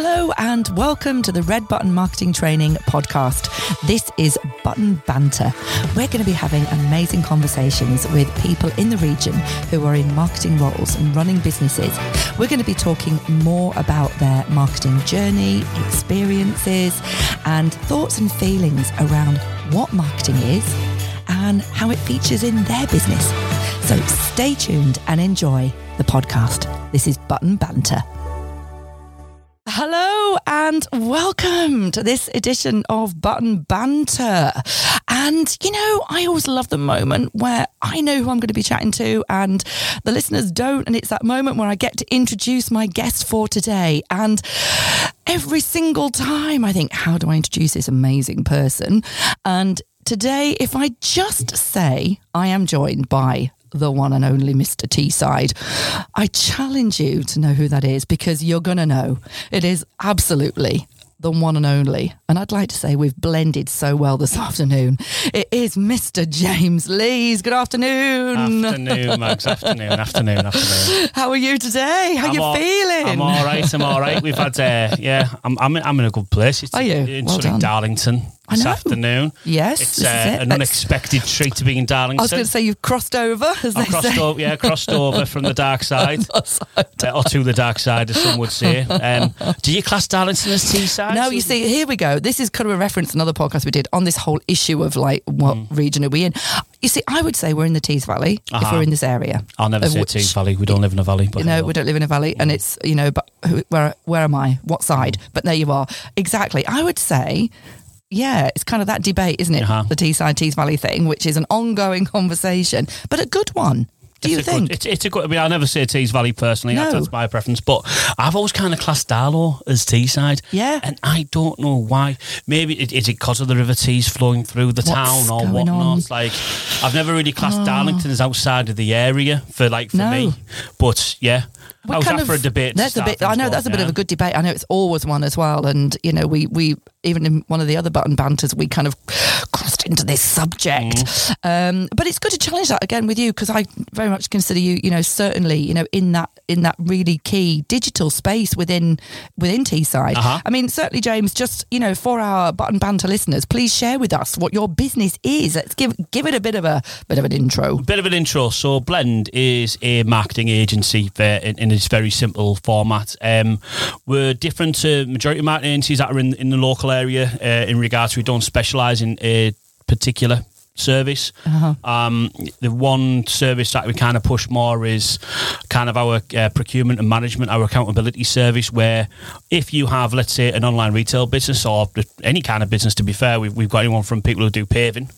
Hello and welcome to the Red Button Marketing Training podcast. This is Button Banter. We're going to be having amazing conversations with people in the region who are in marketing roles and running businesses. We're going to be talking more about their marketing journey, experiences, and thoughts and feelings around what marketing is and how it features in their business. So stay tuned and enjoy the podcast. This is Button Banter. Hello and welcome to this edition of Button Banter. And you know, I always love the moment where I know who I'm going to be chatting to and the listeners don't. And it's that moment where I get to introduce my guest for today. And every single time I think, how do I introduce this amazing person? And today, if I just say I am joined by the one and only Mr. Teesside. I challenge you to know who that is because you're going to know. It is absolutely the one and only. And I'd like to say we've blended so well this afternoon. It is Mr. James Lees. Good afternoon. Afternoon, Max. afternoon, afternoon, afternoon. How are you today? How are you all, feeling? I'm all right. I'm all right. We've had, uh, yeah, I'm, I'm, in, I'm in a good place. It's Are you? In Well sunny done. Darlington this afternoon. Yes, It's uh, it. an unexpected treat to be in Darlington. I was going to say you've crossed over, as I they crossed say. over, yeah, crossed over from the dark side, uh, or to the dark side, as some would say. Um, do you class Darlington as Teesside? No, you see, here we go. This is kind of a reference to another podcast we did on this whole issue of like what Mm. region are we in. You see, I would say we're in the Tees Valley if Uh-huh. we're in this area. I'll never say which- Tees Valley. We don't live in a valley. But hey, we don't live in a valley, and it's you know, but who, where where am I? What side? But there you are. Exactly. I would say. Yeah, it's kind of that debate, isn't it? Uh-huh. The Teesside Tees Valley thing, which is an ongoing conversation, but a good one. Do you it's think? Good, it's, it's a good. I mean, I never say Tees Valley personally. No. That's, that's my preference. But I've always kind of classed Darlow as Teesside. Yeah. And I don't know why. Maybe it, is it because of the River Tees flowing through the What's town or whatnot? Like, I've never really classed Darlington as outside of the area for like for No. me. But yeah, We're I was kind up for a debate. That's a bit. I know off, that's a bit yeah. of a good debate. I know it's always one as well. And you know, we we even in one of the other button banters, we kind of crossed into this subject. Mm. Um, but it's good to challenge that again with you because I very much consider you, you know, certainly, you know, in that in that really key digital space within within Teesside. Uh-huh. I mean, certainly, James. Just you know, for our button banter listeners, please share with us what your business is. Let's give give it a bit of a bit of an intro. Bit of an intro. So, Blend is a marketing agency in, in its very simple format. Um, we're different to majority of marketing agencies that are in, in the local area uh, in regards to we don't specialise in a particular service. Um, the one service that we kind of push more is kind of our uh, procurement and management, our accountability service, where if you have, let's say, an online retail business or any kind of business, to be fair, we've, we've got anyone from people who do paving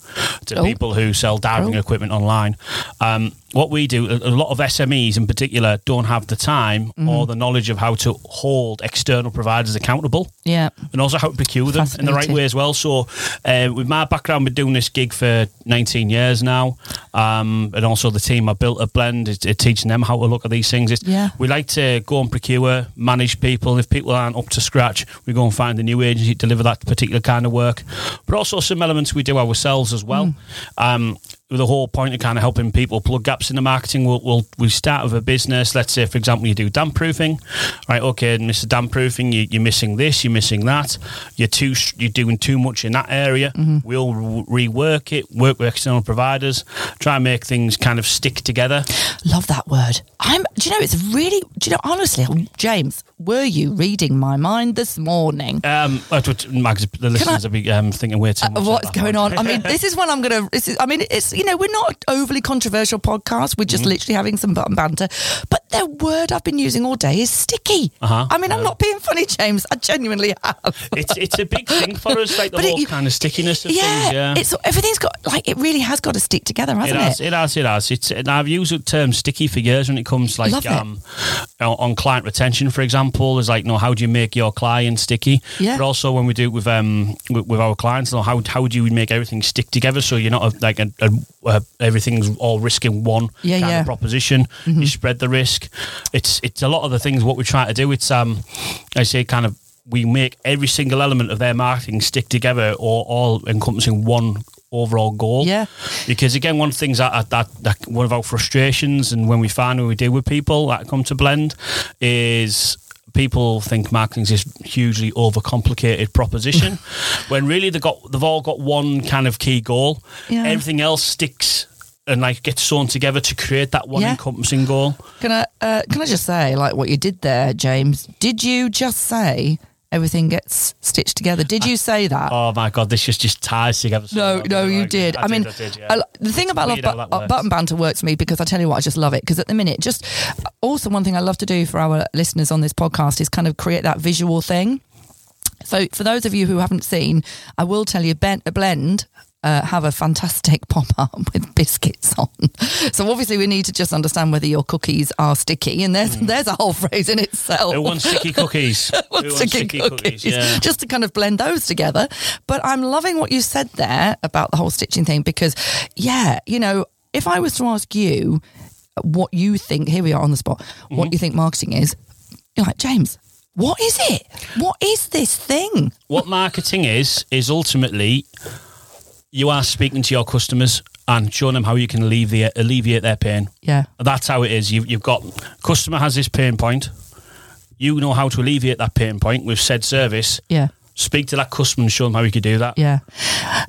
to Oh. people who sell diving Oh. equipment online. Um, what we do, a lot of SMEs in particular don't have the time Mm-hmm. or the knowledge of how to hold external providers accountable Yeah. and also how to procure them in the right way as well. So, uh, with my background, been doing this gig for 19 years now, um, and also the team I built at Blend is, is teaching them how to look at these things. It's, Yeah. we like to go and procure, manage people. If people aren't up to scratch, we go and find a new agency to deliver that particular kind of work. But also some elements we do ourselves as well. Um, with the whole point of kind of helping people plug gaps in the marketing, we'll, we'll we start with a business. Let's say, for example, you do damp proofing, right? Okay, Mr. Damp proofing, you, you're missing this, you're missing that. You're too, you're doing too much in that area. We'll re- rework it, work with external providers, try and make things kind of stick together. Love that word. I'm. Do you know? It's really. Do you know? Honestly, James, were you reading my mind this morning? Um, that's what- Mags, the listeners will be um, thinking we're too much. Of like what's going on? I mean, this is one I'm gonna. This is. I mean, it's. You know, we're not overly controversial podcast. We're Mm-hmm. just literally having some button banter. But the word I've been using all day is sticky. Uh-huh. I mean, I'm not being funny, James. I genuinely have. It's it's a big thing for us, like the But it- whole you- kind of stickiness of yeah, things. Yeah, it's everything's got like it really has got to stick together, hasn't it? has, it has, it has. It's, and I've used the term sticky for years when it comes like Love it. um, on on client retention, for example. Is like, you know, how do you make your client sticky? Yeah. But also when we do it with um with, with our clients, you know, how how do you make everything stick together so you're not a, like a, a, a, everything's all risking one Yeah, kind yeah. of proposition. You spread the risk. It's it's a lot of the things what we try to do. It's um I say kind of we make every single element of their marketing stick together or all encompassing one overall goal. Yeah. Because again, one of the things that, that that one of our frustrations, and when we find when we deal with people that come to blend, is people think marketing's this hugely overcomplicated proposition, when really they've got they've all got one kind of key goal. Yeah. Everything else sticks and like gets sewn together to create that one Yeah. encompassing goal. Can I uh, can I just say, like what you did there, James? Did you just say everything gets stitched together? Did you say that? Oh my god, this just just ties together. so No, well. no, you Like, did. I, mean, I did, yeah. I the thing about love bu- uh, button banter works for me because I tell you what, I just love it. Because at the minute, just also one thing I love to do for our listeners on this podcast is kind of create that visual thing. So for those of you who haven't seen, I will tell you, ben, a Blend. Uh, have a fantastic pop up with biscuits on. So obviously we need to just understand whether your cookies are sticky, and there's there's a whole phrase in itself. Who wants sticky cookies? Who wants sticky cookies? Yeah. Just to kind of blend those together. But I'm loving what you said there about the whole stitching thing because, yeah, you know, if I was to ask you what you think, here we are on the spot, Mm-hmm. what you think marketing is, you're like, James, what is it? What is this thing? what marketing is is ultimately you are speaking to your customers and showing them how you can alleviate alleviate their pain. Yeah. That's how it is. You've, you've got customer has this pain point. You know how to alleviate that pain point with said service. Yeah. Speak to that customer and show them how you could do that. Yeah.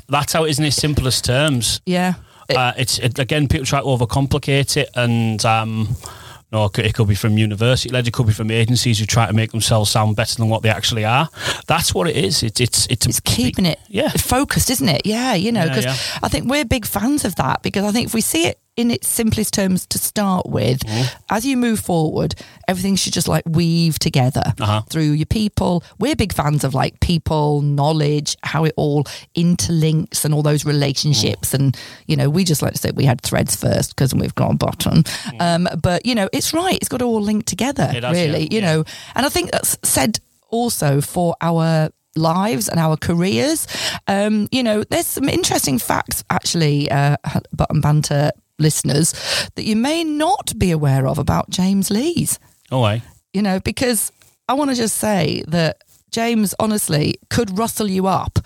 That's how it is in its simplest terms. Yeah. Uh, it's it, again people try to overcomplicate it, and um, no, it could, be from university led, it could be from agencies who try to make themselves sound better than what they actually are. That's what it is. It's it's it's, it's keeping it Yeah. focused, isn't it? Yeah, you know, Yeah, because yeah. I think we're big fans of that because I think if we see it in its simplest terms to start with, Mm-hmm. as you move forward, everything should just like weave together Uh-huh. through your people. We're big fans of like people, knowledge, how it all interlinks and all those relationships. Mm. And, you know, we just like to say we had threads first because we've got a button. Um, but, you know, it's right. It's got to all link together, Mm. Does, really, yeah, you yeah. know. And I think that's said also for our lives and our careers. Um, you know, there's some interesting facts actually, uh, button banter listeners, that you may not be aware of about James Lees. Oh, way. You know, because I want to just say that James honestly could rustle you up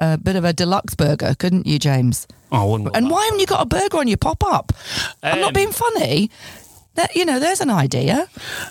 a bit of a deluxe burger, couldn't you, James? Oh, I wouldn't. And why haven't you got a burger on your pop up? I'm not Um, being funny. That, you know, there's an idea.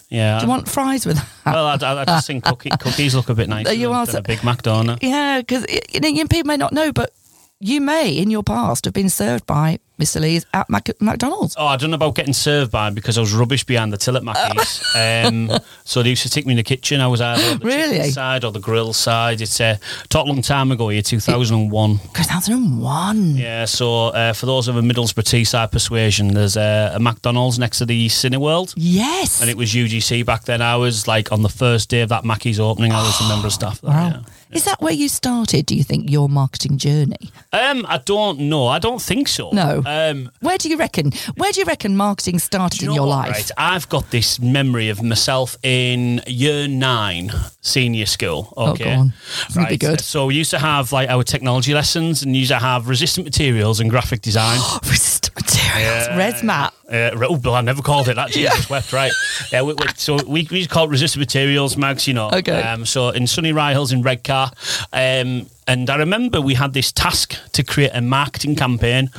Yeah. Do you want fries with that? well, I, I, I just think cookie, cookies look a bit nicer You than, are than a Big Mac donut. Yeah, because you know, people may not know, but you may, in your past, have been served by Mr. Lees at Mac- McDonald's. Oh, I don't know about getting served by him because I was rubbish behind the till at Mackey's. um, so they used to take me in the kitchen. I was either on the Really? side or the grill side. It's a uh, talk long time ago, year 2001. 2001. Yeah, so uh, for those of a Middlesbrough Teesside persuasion, there's a, a McDonald's next to the Cineworld. Yes. And it was UGC back then. I was like on the first day of that Mackey's opening, I was a member of staff. There, wow. Is that where you started, do you think, your marketing journey? Um, I don't know. I don't think so. No. Um, Where do you reckon? Where do you reckon marketing started you in your life? Right? I've got this memory of myself in year nine, senior school. Oh, Okay, on. That'd be good. So we used to have like our technology lessons, and used to have resistant materials and graphic design. Resistant materials. Yeah. Res mat. Uh, oh, well, I never called it that. Jesus wept, right? Yeah, we, we, so we, we call it resistant materials, mags, you know. Okay. Um, so in Sunny Rye Hills in Redcar. Um, and I remember we had this task to create a marketing campaign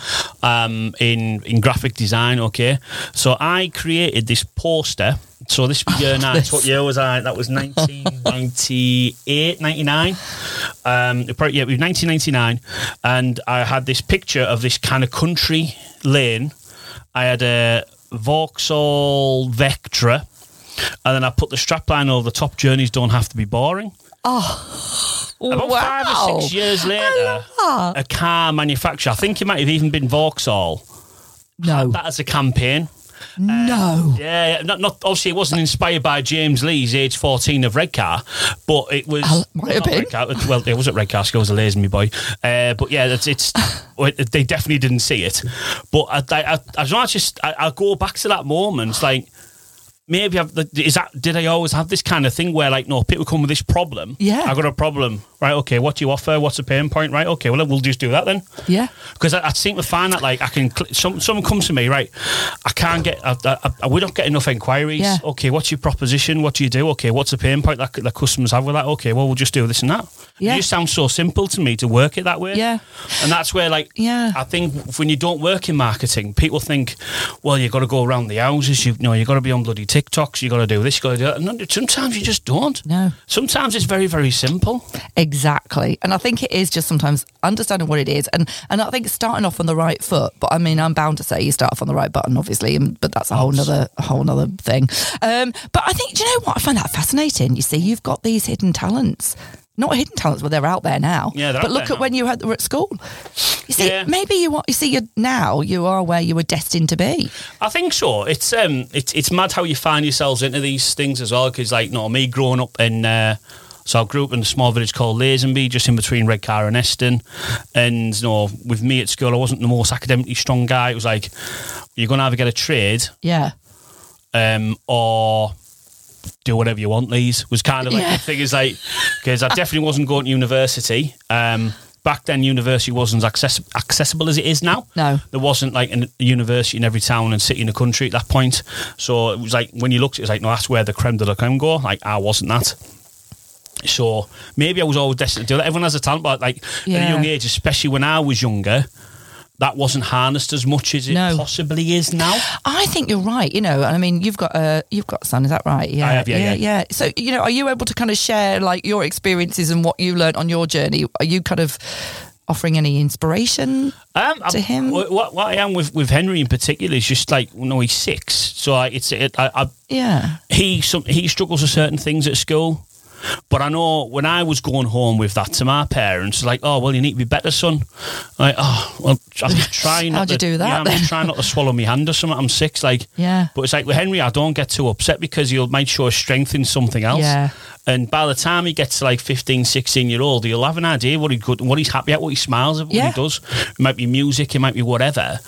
um, in, in graphic design, okay? So I created this poster. So this was year. So what year was I? That was 1998, 99. Um, yeah, it was 1999. And I had this picture of this kind of country lane I had a Vauxhall Vectra, and then I put the strapline over the top. Journeys don't have to be boring. About wow. five or six years later, a car manufacturer, I think it might have even been Vauxhall, No. that as a campaign. no. Yeah, yeah, not, not obviously it wasn't inspired by James Lees age fourteen of Redcar, but it was. Oh, might have been. It- well, it was at Redcar. School was a lazy me boy, uh, but yeah, it's, it's they definitely didn't see it. But I, I, I, I, don't know, I just I, I go back to that moment, it's like. Maybe I've, is that did I always have this kind of thing where like no people come with this problem Yeah. I got a problem Right, okay, what do you offer? What's the pain point? Right, okay, well, we'll just do that then. Yeah. Because I, I seem to find that, like, I can, cl- some, someone comes to me, right, I can't get, I, I, I, we don't get enough inquiries. Yeah. Okay, what's your proposition? What do you do? Okay, what's the pain point that, that customers have with that? Okay, well, we'll just do this and that. Yeah. It just sounds so simple to me to work it that way. Yeah. And that's where, like, Yeah. I think when you don't work in marketing, people think, well, you've got to go around the houses, you, you know, you've got to be on bloody TikToks, you've got to do this, you've got to do that. And sometimes you just don't. No. Sometimes it's very, very simple. Exactly. And I think it is just sometimes understanding what it is and and I think starting off on the right foot. But I mean I'm bound to say you start off on the right button, obviously, and, but that's a whole nother a whole nother thing. Um, but I think do you know what? I find that fascinating. You see, you've got these hidden talents. Not hidden talents, but they're out there now. Yeah, they're but look at now. when you had, were at school. You see, Yeah. maybe you are. You see, you're now you are where you were destined to be. I think so. It's um, it's it's mad how you find yourselves into these things as well. Because like, no, me growing up in, uh, so I grew up in a small village called Lazenby, just in between Redcar and Eston. And you know, with me at school, I wasn't the most academically strong guy. It was like, you're gonna either get a trade, Yeah. um, or do whatever you want. These was kind of like Yeah. the thing is like, because I definitely wasn't going to university. Um, back then, university wasn't access- accessible as it is now. No. there wasn't like a university in every town and city in the country at that point. So it was like when you looked, it was like, no, that's where the creme de la creme go. Like I wasn't that. So maybe I was always destined to do that. Everyone has a talent, but like at a young age, especially when I was younger, that wasn't harnessed as much as it No. possibly is now. I think you're right. You know, I mean, you've got a you've got a son. Is that right? Yeah, I have, yeah, yeah. So, you know, are you able to kind of share like your experiences and what you learned on your journey? Are you kind of offering any inspiration? Um, to I'm- him? What, what, what I am with, with Henry in particular is just like, you know, he's six. So I, it's, it, I, I, Yeah, he, some, he struggles with certain things at school. But I know when I was going home with that to my parents, like, oh, well, you need to be better, son. Like, oh, well, I'm trying not How'd you do that Yeah, I'm then? trying not to swallow my hand or something. I'm six, like, Yeah. But it's like with Henry, I don't get too upset because he'll make sure strength in something else. Yeah. And by the time he gets to like 15, 16 year old, he'll have an idea what he good, what he's happy at, what he smiles at, what Yeah. he does. It might be music, it might be whatever.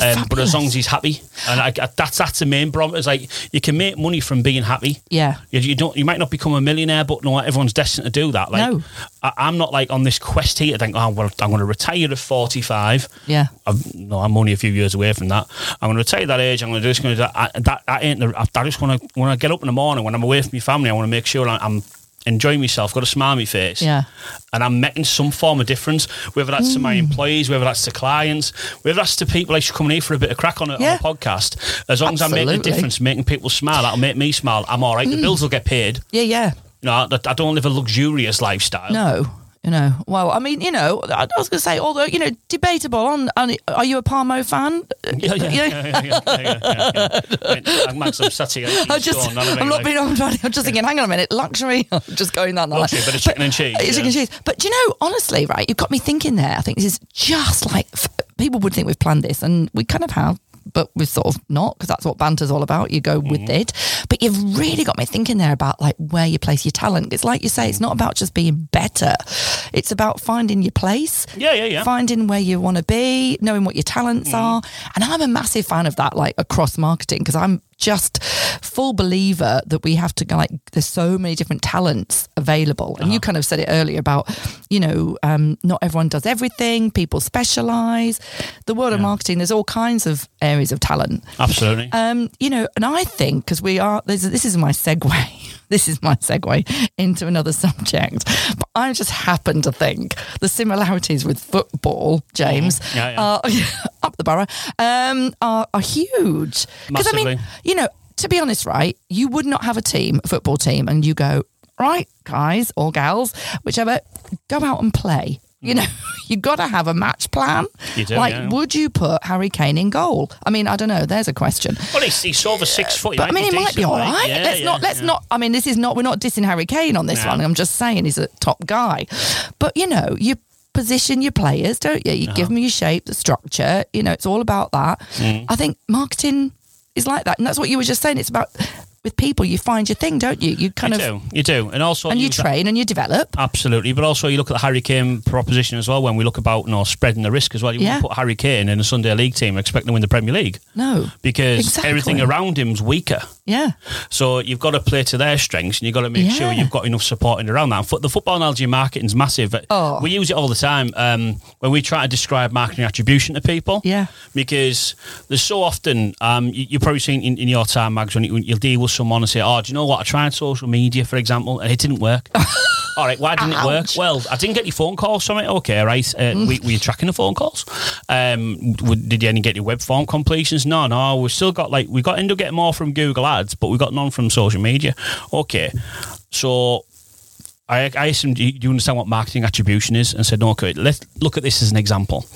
Um, but as long as he's happy, and I, I, that's that's the main problem. Is like you can make money from being happy. yeah, You, you don't. You might not become a millionaire, but no, everyone's destined to do that. Like, No. I, I'm not like on this quest here to think, oh, well, I'm going to retire at 45. yeah. I'm, no, I'm only a few years away from that. I'm going to retire at that age. I'm going to do this. Going to that. I, that. That ain't. The, I just want to. When I get up in the morning, when I'm away from my family, I want to make sure I- I'm enjoying myself. Got a smile on my face. Yeah. And I'm making some form of difference, whether that's to my Mm. employees, whether that's to clients, whether that's to people like coming here for a bit of crack on a, Yeah. on a podcast. As long as I'm making a difference, making people smile, that'll make me smile. I'm all right. Mm. The bills will get paid. Yeah, yeah. No, I, I don't live a luxurious lifestyle. No, you know. Well, I mean, you know, I was going to say, although you know, debatable. On, on, are you a Parmo fan? Yeah, yeah, yeah, yeah, yeah, yeah, yeah, yeah. I'm Max, I'm sat here. I just, I'm not being on I'm just thinking, hang on a minute, luxury. I'm just going that line. Luxury, bit of chicken and cheese, uh, Chicken and cheese. But you know, honestly, right, you've got me thinking there. I think this is just like people would think we've planned this, and we kind of have. But we've sort of not because that's what banter's all about. You go with Mm-hmm. it, but you've really got me thinking there about like where you place your talent. It's like you say, it's not about just being better; it's about finding your place Yeah, yeah, yeah. finding where you want to be, knowing what your talents Mm. are. And I'm a massive fan of that, like across marketing, because I'm just full believer that we have to like there's so many different talents available. And you Uh-huh. kind of said it earlier about, you know, um, not everyone does everything, people specialize. The world of marketing, there's all kinds of areas of talent. Absolutely. Um, you know, and I think because we are, this, this is my segue. This is my segue into another subject. But I just happen to think the similarities with football, James, Mhm. Yeah, yeah. the borough, um, are, are huge. Because I mean, you know, to be honest, right, you would not have a team, a football team, and you go, right, guys or gals, whichever, go out and play. You know, you got to have a match plan. Mm. Do, like, yeah. would you put Harry Kane in goal? I mean, I don't know. There's a question. well, he's, he's over six foot. But I mean, he might be all right. Yeah, let's yeah, not. Let's not. I mean, this is not. We're not dissing Harry Kane on this No. one. I'm just saying he's a top guy. But you know, you position your players, don't you? You Uh-huh. give them your shape, the structure. You know, it's all about that. Mm. I think marketing is like that, and that's what you were just saying. It's about with people, you find your thing, don't you? You kind you of do, you do, and also and you use that- train and you develop. Absolutely, but also you look at the Harry Kane proposition as well. When we look about you know spreading the risk as well, you Yeah. wouldn't put Harry Kane in a Sunday League team expecting to win the Premier League No, because Exactly. everything around him's weaker. Yeah, So you've got to play to their strengths, and you've got to make sure you've got enough supporting around that. The football analogy marketing's massive. Oh. We use it all the time um, when we try to describe marketing attribution to people. Yeah. Because there's so often um, you, you've probably seen in, in your time, Mags, when, you, you'll deal with someone and say, "Oh, do you know what? I tried social media, for example, and it didn't work." All right, why didn't it work? Well, I didn't get any phone calls from it. Okay, right. Uh, we, were you tracking the phone calls? Um, did you any get your web form completions? No, no. We've still got like we got end up getting more from Google Ads, but we got none from social media. Okay, so. I, I do you, you understand what marketing attribution is? And said, no, okay, let's look at this as an example.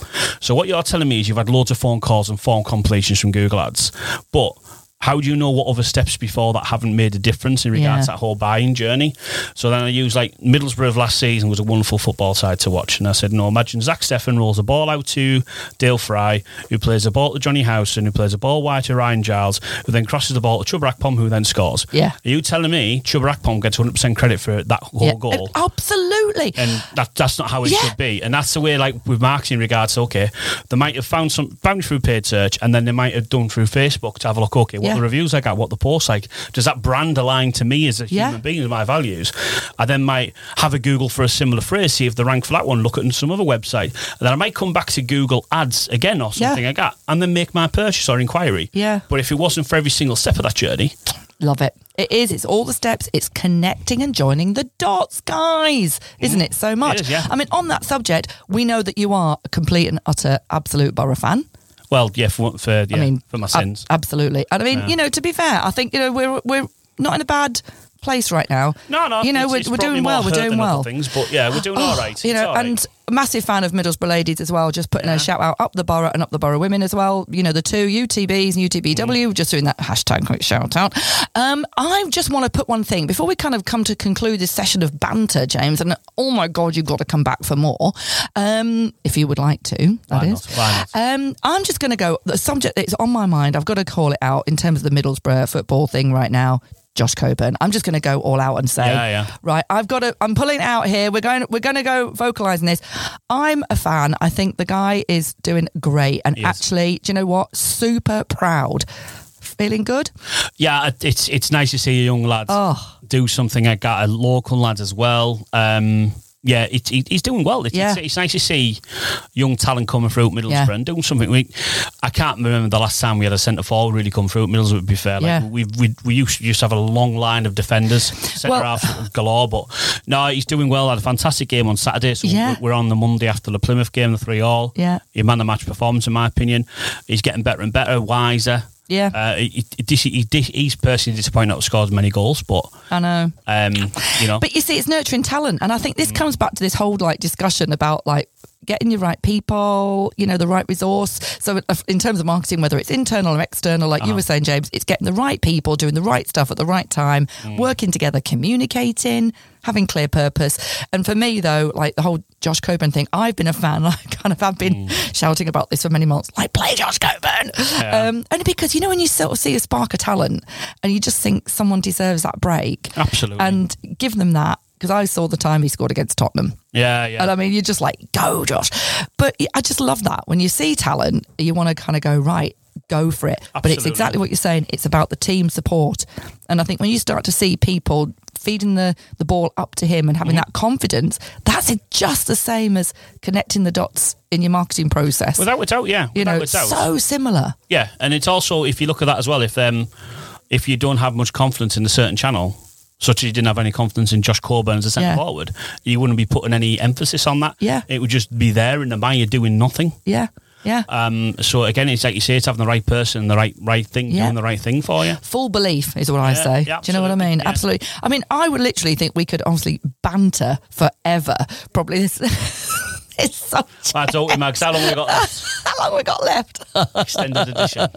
So, what you're telling me is you've had loads of phone calls and form completions from Google Ads, but how do you know what other steps before that haven't made a difference in regards Yeah. to that whole buying journey? So then I used like Middlesbrough of last season was a wonderful football side to watch. And I said, no, imagine Zach Steffen rolls a ball out to Dael Fry, who plays the ball to Jonny Howson, who plays the ball wide to Ryan Giles, who then crosses the ball to Chuba Akpom, who then scores. Yeah. Are you telling me Chuba Akpom gets 100% credit for that whole yeah. goal? Absolutely. and that that's not how it Yeah. should be. And that's the way, like with marketing, in regards okay, they might have found some found through paid search, and then they might have done through Facebook to have a look. Okay, what Yeah. the reviews I got, what the posts like, does that brand align to me as a Yeah. human being and my values? I then might have a Google for a similar phrase, see if the rank for that one. Look at some other website, and then I might come back to Google Ads again or Yeah. something like that, and then make my purchase or inquiry. Yeah. But if it wasn't for every single step of that journey, Love it. It is. It's all the steps. It's connecting and joining the dots, guys. Isn't it so mm. much? is, yeah. I mean, on that subject, we know that you are a complete and utter absolute Borough fan. Well, yeah, for for, yeah, I mean, for my ab- sins. absolutely. And I mean, Yeah. you know, to be fair, I think you know we're we're not in a bad place right now. No, no, You know, we're, we're doing well. We're doing well. Things, but yeah, we're doing all right. You know, right. and a massive fan of Middlesbrough ladies as well. Just putting Yeah. a shout out up the borough and up the borough women as well. You know, the two UTBs and UTBW. Mm. Just doing that hashtag quick shout out. Um, I just want to put one thing before we kind of come to conclude this session of banter, James. And oh my God, you've got to come back for more. Um, if you would like to, that Why is. not? Not? Um, I'm just going to go. The subject that's on my mind, I've got to call it out in terms of the Middlesbrough football thing right now. Josh Coburn. I'm just going to go all out and say, Yeah, yeah. right, I've got to. I'm pulling out here. We're going. We're going to go vocalizing this. I'm a fan. I think the guy is doing great, and actually, do you know what? Super proud. Feeling good. Yeah, it's it's nice to see a young lad Oh. do something like that. A local lad as well. Um, yeah, it, it, he's doing well. It's, Yeah. it's, it's nice to see young talent coming through at Middlesbrough Yeah. and doing something. We, I can't remember the last time we had a centre forward really come through at Middlesbrough. To be fair, like Yeah. we we we used, used to have a long line of defenders, centre Well- half galore. But no, he's doing well. Had a fantastic game on Saturday. So Yeah. we're, on the Monday after the Plymouth game, the three all. Yeah. he man the match performance in my opinion. He's getting better and better, wiser. Yeah. Uh, he, he, he, he's personally disappointed not to score as many goals, but I know. um, you know, But you see, it's nurturing talent, and I think this comes back to this whole like discussion about like getting your right people, you know, the right resource. So, uh, in terms of marketing, whether it's internal or external, like you were saying, James, it's getting the right people, doing the right stuff at the right time, working together, communicating, having clear purpose. And for me, though, like the whole Josh Coburn thing, I've been a fan. I kind of have been shouting about this for many months, like play Josh Coburn, Yeah. um, only because you know when you sort of see a spark of talent and you just think someone deserves that break absolutely, and give them that because I saw the time he scored against Tottenham. yeah, yeah. And I mean, you're just like, go, Josh. But I just love that. When you see talent, you want to kind of go, right, go for it. But it's exactly what you're saying. It's about the team support. And I think when you start to see people feeding the, the ball up to him and having Mm-hmm. that confidence, that's just the same as connecting the dots in your marketing process. Without a doubt, yeah. you without know, so similar. yeah, and it's also if you look at that as well, if um, if you don't have much confidence in a certain channel. Such as you didn't have any confidence in Josh Coburn as a centre Yeah. forward, you wouldn't be putting any emphasis on that. Yeah. it would just be there in the mind. You're doing nothing. Yeah. Yeah. Um, so again, it's like you say, it's having the right person, the right right thing, Yeah. doing the right thing for you. Full belief is what I Yeah, say. yeah, Do you know what I mean? Absolutely. I mean, I would literally think we could honestly banter forever. Probably this. it's such. That's all, Max. How long we got left? How long we got left? Extended edition.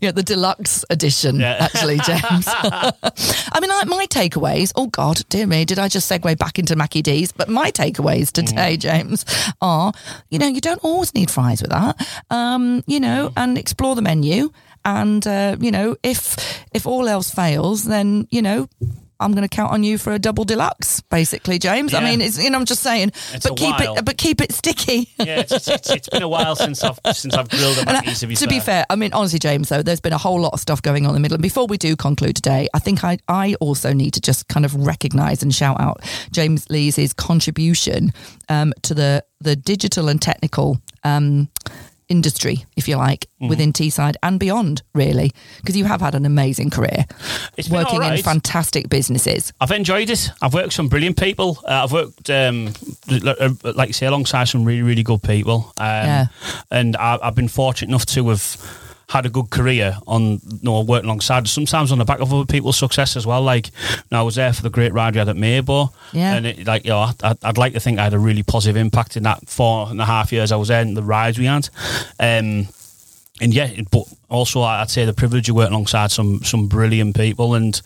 yeah, the deluxe edition, Yeah. actually, James. I mean, like my takeaways. Oh God, dear me, did I just segue back into Mackie D's? But my takeaways today, James, are you know you don't always need fries with that. Um, you know, and explore the menu And uh, you know, if if all else fails, then you know. I'm going to count on you for a double deluxe, basically, James. I mean, it's you know, I'm just saying, It's but a keep while. it, but keep it sticky. Yeah, it's, it's, it's been a while since I've since I've grilled I- To be to be fair, I mean, honestly, James, though, there's been a whole lot of stuff going on in the middle. And before we do conclude today, I think I, I also need to just kind of recognise and shout out James Lees' contribution um, to the, the digital and technical um, industry, if you like, Mm-hmm. within Teesside and beyond, really, because you have had an amazing career It's working in fantastic businesses. I've enjoyed it. I've worked with some brilliant people. Uh, I've worked, um, uh, like you say, alongside some really, really good people. Um, Yeah. And I've been fortunate enough to have had a good career on, you know, working alongside, sometimes on the back of other people's success as well. Like, you know, I was there for the great ride we had at Maybo. Yeah. And it, like, you know, I'd, I'd like to think I had a really positive impact in that four and a half years I was there and the rides we had. Um, and yeah, but also I'd say the privilege of working alongside some some brilliant people. And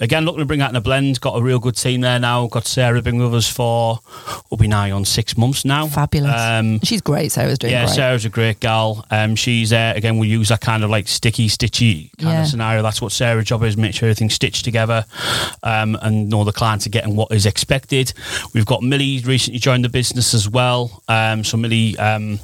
again, looking to bring that in a blend. Got a real good team there now. Got Sarah been with us for we'll be nigh on six months now. Fabulous. Um, She's great. Sarah's doing yeah, great. Sarah's a great gal. Um, she's uh, again we use that kind of like sticky, stitchy kind Yeah. of scenario. That's what Sarah's job is: make sure everything's stitched together, um, and all the clients are getting what is expected. We've got Millie recently joined the business as well. Um, so Millie um,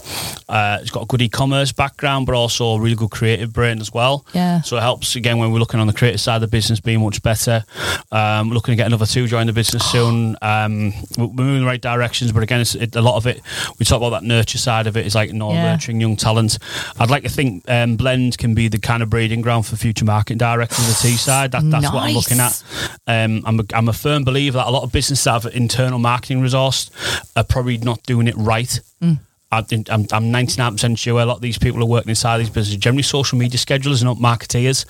uh, has got a good e-commerce background, but also a really good creative brain as well. Yeah. So it helps again when we're looking on the creative side of the business being much better. Um, looking to get another two join the business soon. Um, we're moving in the right directions, but again, it's, it, a lot of it. We talk about that nurture side of it. Is like Yeah. nurturing young talent. I'd like to think um, Blend can be the kind of breeding ground for future marketing directors of the Teesside. That, that's what I'm looking at. Um, I'm, a, I'm a firm believer that a lot of businesses that have internal marketing resource are probably not doing it right. I'm, I'm 99% sure a lot of these people are working inside these businesses, generally social media schedulers and not marketeers.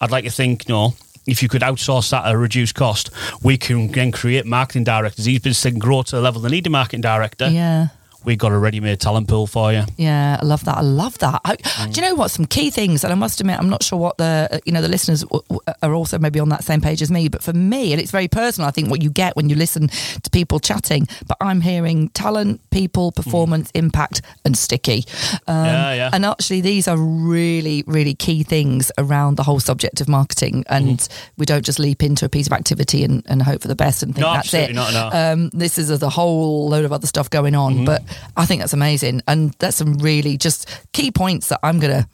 I'd like to think, you know, if you could outsource that at a reduced cost, we can then create marketing directors. These businesses can grow to the level they need a marketing director. Yeah. We've got a ready-made talent pool for you. Yeah, I love that. I love that. I, Mm. Do you know what? Some key things, and I must admit, I'm not sure what the uh, you know the listeners w- w- are also maybe on that same page as me. But for me, and it's very personal. I think what you get when you listen to people chatting. But I'm hearing talent, people, performance, impact, and sticky. Um, Mm. Yeah, yeah. And actually, these are really, really key things around the whole subject of marketing. And Mm. we don't just leap into a piece of activity and, and hope for the best and think No, that's it. not, no. Um, this is a whole load of other stuff going on, Mm-hmm. but I think that's amazing, and that's some really just key points that I'm gonna,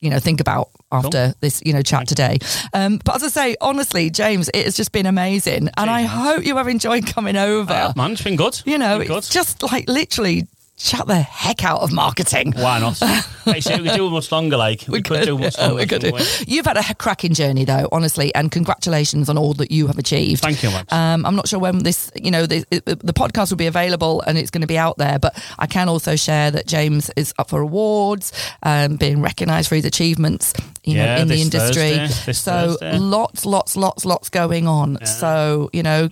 you know, think about after this, you know, chat today. Um, but as I say, honestly, James, it has just been amazing, and I hope you have enjoyed coming over. Yeah, man, it's been good. you know, good. it's just like literally chat the heck out of marketing. Why not? like say, we could do much longer. Like we, could, do much yeah, longer. we could do. You've had a cracking journey, though, honestly, and congratulations on all that you have achieved. Thank you. Um, I'm not sure when this, you know, the, the podcast will be available and it's going to be out there, but I can also share that James is up for awards, um, being recognised for his achievements, you know, in the industry. Thursday, so Thursday. lots, lots, lots, lots going on. So you know.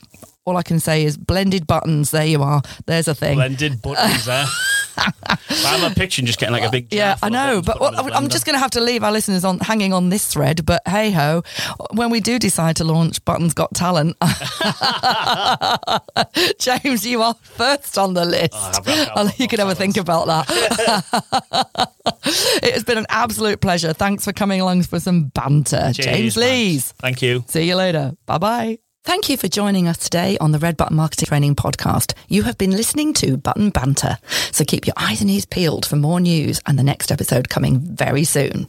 All I can say is blended buttons. There you are. There's a thing. Blended buttons there. I'm a picture just getting like a big. Yeah, I know, but put them in well, I'm just going to have to leave our listeners on hanging on this thread. But hey ho, when we do decide to launch Buttons Got Talent, James, you are first on the list. Oh, I've got- I'll- you can ever think about that. it has been an absolute pleasure. Thanks for coming along for some banter, Cheers, James. Lees. Thank you. See you later. Bye bye. Thank you for joining us today on the Red Button Marketing Training Podcast. You have been listening to Button Banter. So keep your eyes and ears peeled for more news and the next episode coming very soon.